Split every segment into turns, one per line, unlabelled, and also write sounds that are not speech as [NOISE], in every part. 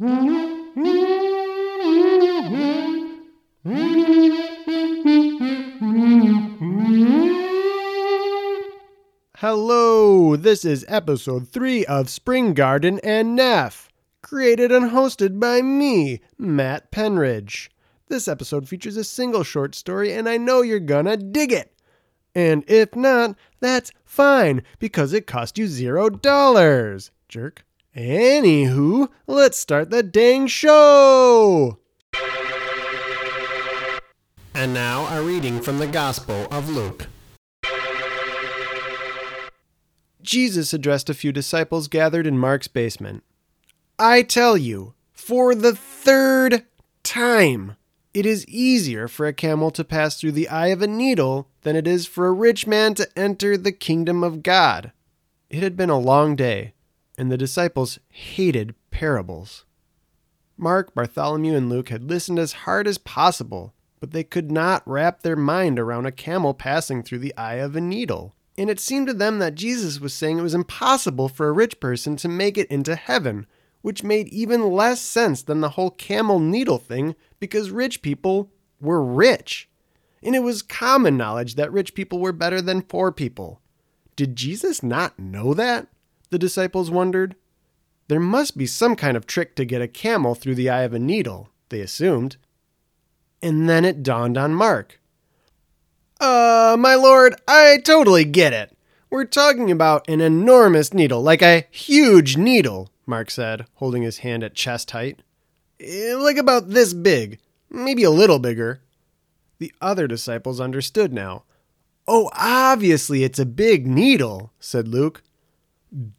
Hello, this is episode 3 of Spring Garden and Neff, created and hosted by me, Matt Penridge. This episode features a single short story, and I know you're gonna dig it. And if not, that's fine, because it cost you zero dollars, jerk. Anywho, let's start the dang show! And now, a reading from the Gospel of Luke. Jesus addressed a few disciples gathered in Mark's basement. I tell you, for the third time, it is easier for a camel to pass through the eye of a needle than it is for a rich man to enter the kingdom of God. It had been a long day, and the disciples hated parables. Mark, Bartholomew, and Luke had listened as hard as possible, but they could not wrap their mind around a camel passing through the eye of a needle and it seemed to them that Jesus was saying it was impossible for a rich person to make it into heaven, which made even less sense than the whole camel needle thing because rich people were rich. And it was common knowledge that rich people were better than poor people. Did Jesus not know that? The disciples wondered. There must be some kind of trick to get a camel through the eye of a needle, they assumed. And then it dawned on Mark. Uh, my lord, I totally get it. We're talking about an enormous needle, like a huge needle, Mark said, holding his hand at chest height. Eh, like about this big, maybe a little bigger. The other disciples understood now. Oh, obviously it's a big needle, said Luke.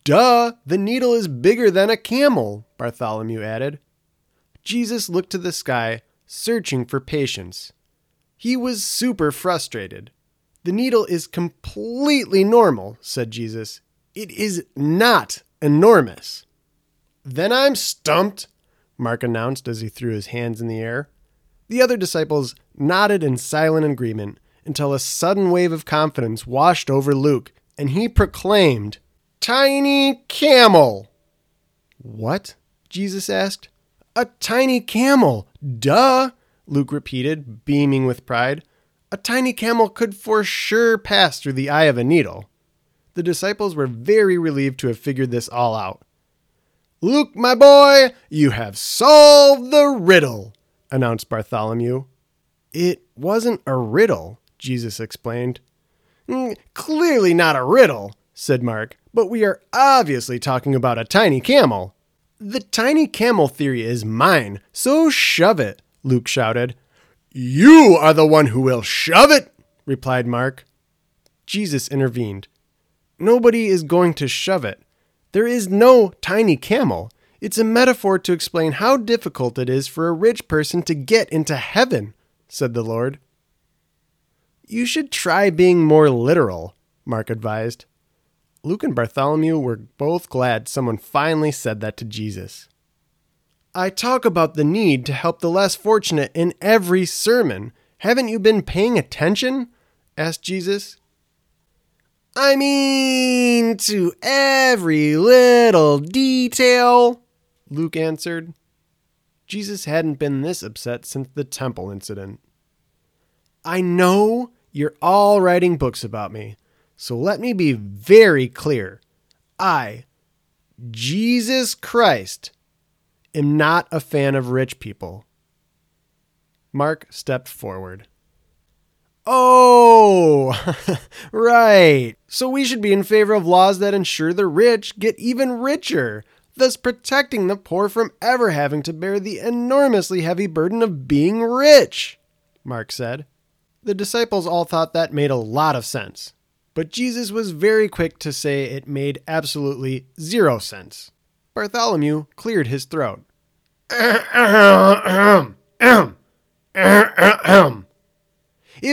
Duh, the needle is bigger than a camel, Bartholomew added. Jesus looked to the sky, searching for patience. He was super frustrated. The needle is completely normal, said Jesus. It is not enormous. Then I'm stumped, Mark announced as he threw his hands in the air. The other disciples nodded in silent agreement until a sudden wave of confidence washed over Luke, and he proclaimed, Tiny camel! What? Jesus asked. A tiny camel! Duh! Luke repeated, beaming with pride. A tiny camel could for sure pass through the eye of a needle. The disciples were very relieved to have figured this all out. Luke, my boy, you have solved the riddle, announced Bartholomew. It wasn't a riddle, Jesus explained. Mm, clearly not a riddle, said Mark, but we are obviously talking about a tiny camel. The tiny camel theory is mine, so shove it, Luke shouted. You are the one who will shove it, replied Mark. Jesus intervened. Nobody is going to shove it. There is no tiny camel. It's a metaphor to explain how difficult it is for a rich person to get into heaven, said the Lord. You should try being more literal, Mark advised. Luke and Bartholomew were both glad someone finally said that to Jesus. I talk about the need to help the less fortunate in every sermon. Haven't you been paying attention? asked Jesus. I mean, to every little detail, Luke answered. Jesus hadn't been this upset since the temple incident. I know you're all writing books about me, so let me be very clear. I, Jesus Christ, am not a fan of rich people. Mark stepped forward. Oh, [LAUGHS] right. So we should be in favor of laws that ensure the rich get even richer, thus protecting the poor from ever having to bear the enormously heavy burden of being rich, Mark said. The disciples all thought that made a lot of sense, but Jesus was very quick to say it made absolutely zero sense. Bartholomew cleared his throat. if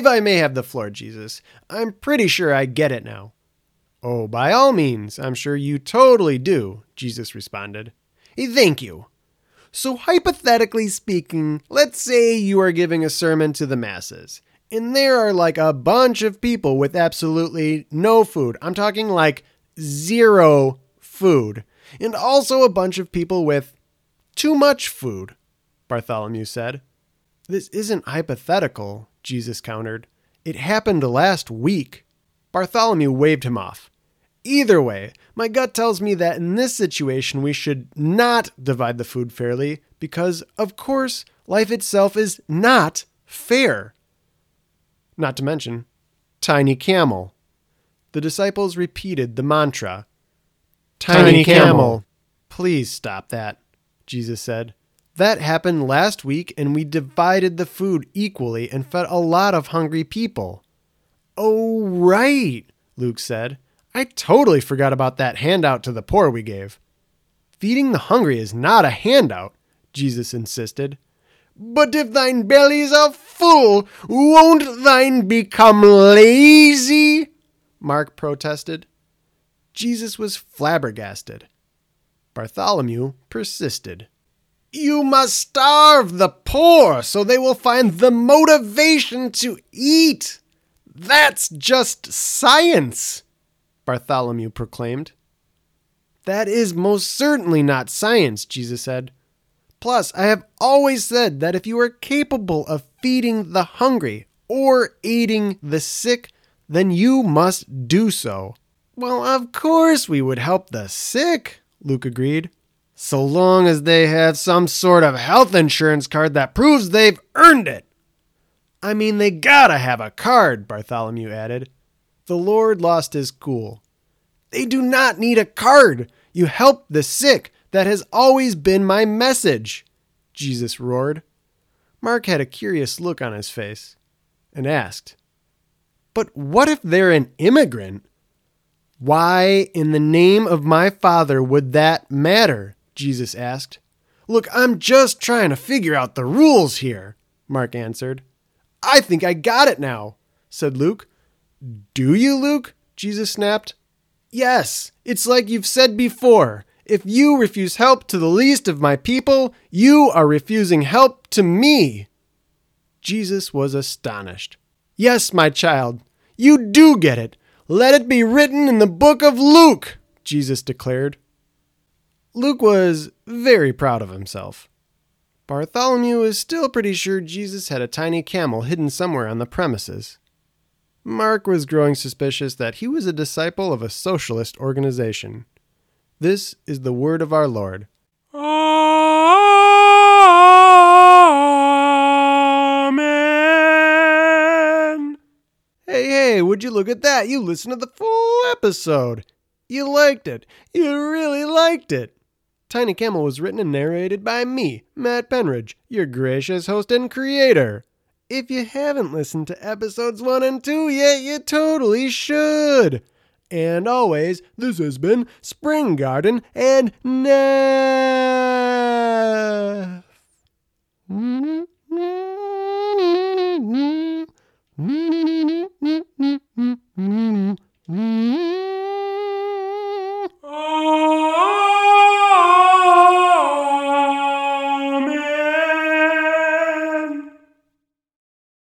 I may have the floor, Jesus, I'm pretty sure I get it now. Oh, by all means, I'm sure you totally do, Jesus responded. Thank you. So, hypothetically speaking, let's say you are giving a sermon to the masses, and there are like a bunch of people with absolutely no food. I'm talking like zero food and also a bunch of people with too much food, Bartholomew said. This isn't hypothetical, Jesus countered. It happened last week. Bartholomew waved him off. Either way, my gut tells me that in this situation we should not divide the food fairly because, of course, life itself is not fair. Not to mention, tiny camel. The disciples repeated the mantra Tiny, camel. Please stop that, Jesus said. That happened last week, and we divided the food equally and fed a lot of hungry people. Oh, right, Luke said. I totally forgot about that handout to the poor we gave. Feeding the hungry is not a handout, Jesus insisted. But if thine bellies are full, won't thine become lazy? Mark protested. Jesus was flabbergasted. Bartholomew persisted. You must starve the poor so they will find the motivation to eat. That's just science. Bartholomew proclaimed. That is most certainly not science, Jesus said. Plus, I have always said that if you are capable of feeding the hungry or aiding the sick, then you must do so. Well, of course we would help the sick, Luke agreed. So long as they have some sort of health insurance card that proves they've earned it. I mean, they gotta have a card, Bartholomew added. The Lord lost his cool. They do not need a card. You help the sick. That has always been my message, Jesus roared. Mark had a curious look on his face and asked, But what if they're an immigrant? Why, in the name of my Father, would that matter? Jesus asked. Look, I'm just trying to figure out the rules here, Mark answered. I think I got it now, said Luke. Do you, Luke? Jesus snapped. Yes, it's like you've said before. If you refuse help to the least of my people, you are refusing help to me. Jesus was astonished. Yes, my child, you do get it. Let it be written in the book of Luke, Jesus declared. Luke was very proud of himself. Bartholomew was still pretty sure Jesus had a tiny camel hidden somewhere on the premises. Mark was growing suspicious that he was a disciple of a socialist organization. This is the word of our Lord. Amen. Hey, hey, would you look at that? You listened to the full episode. You liked it. You really liked it. Tiny Camel was written and narrated by me, Matt Penridge, your gracious host and creator. If you haven't listened to episodes 1 and 2 yet, you totally should. And always, this has been Spring Garden and Neff.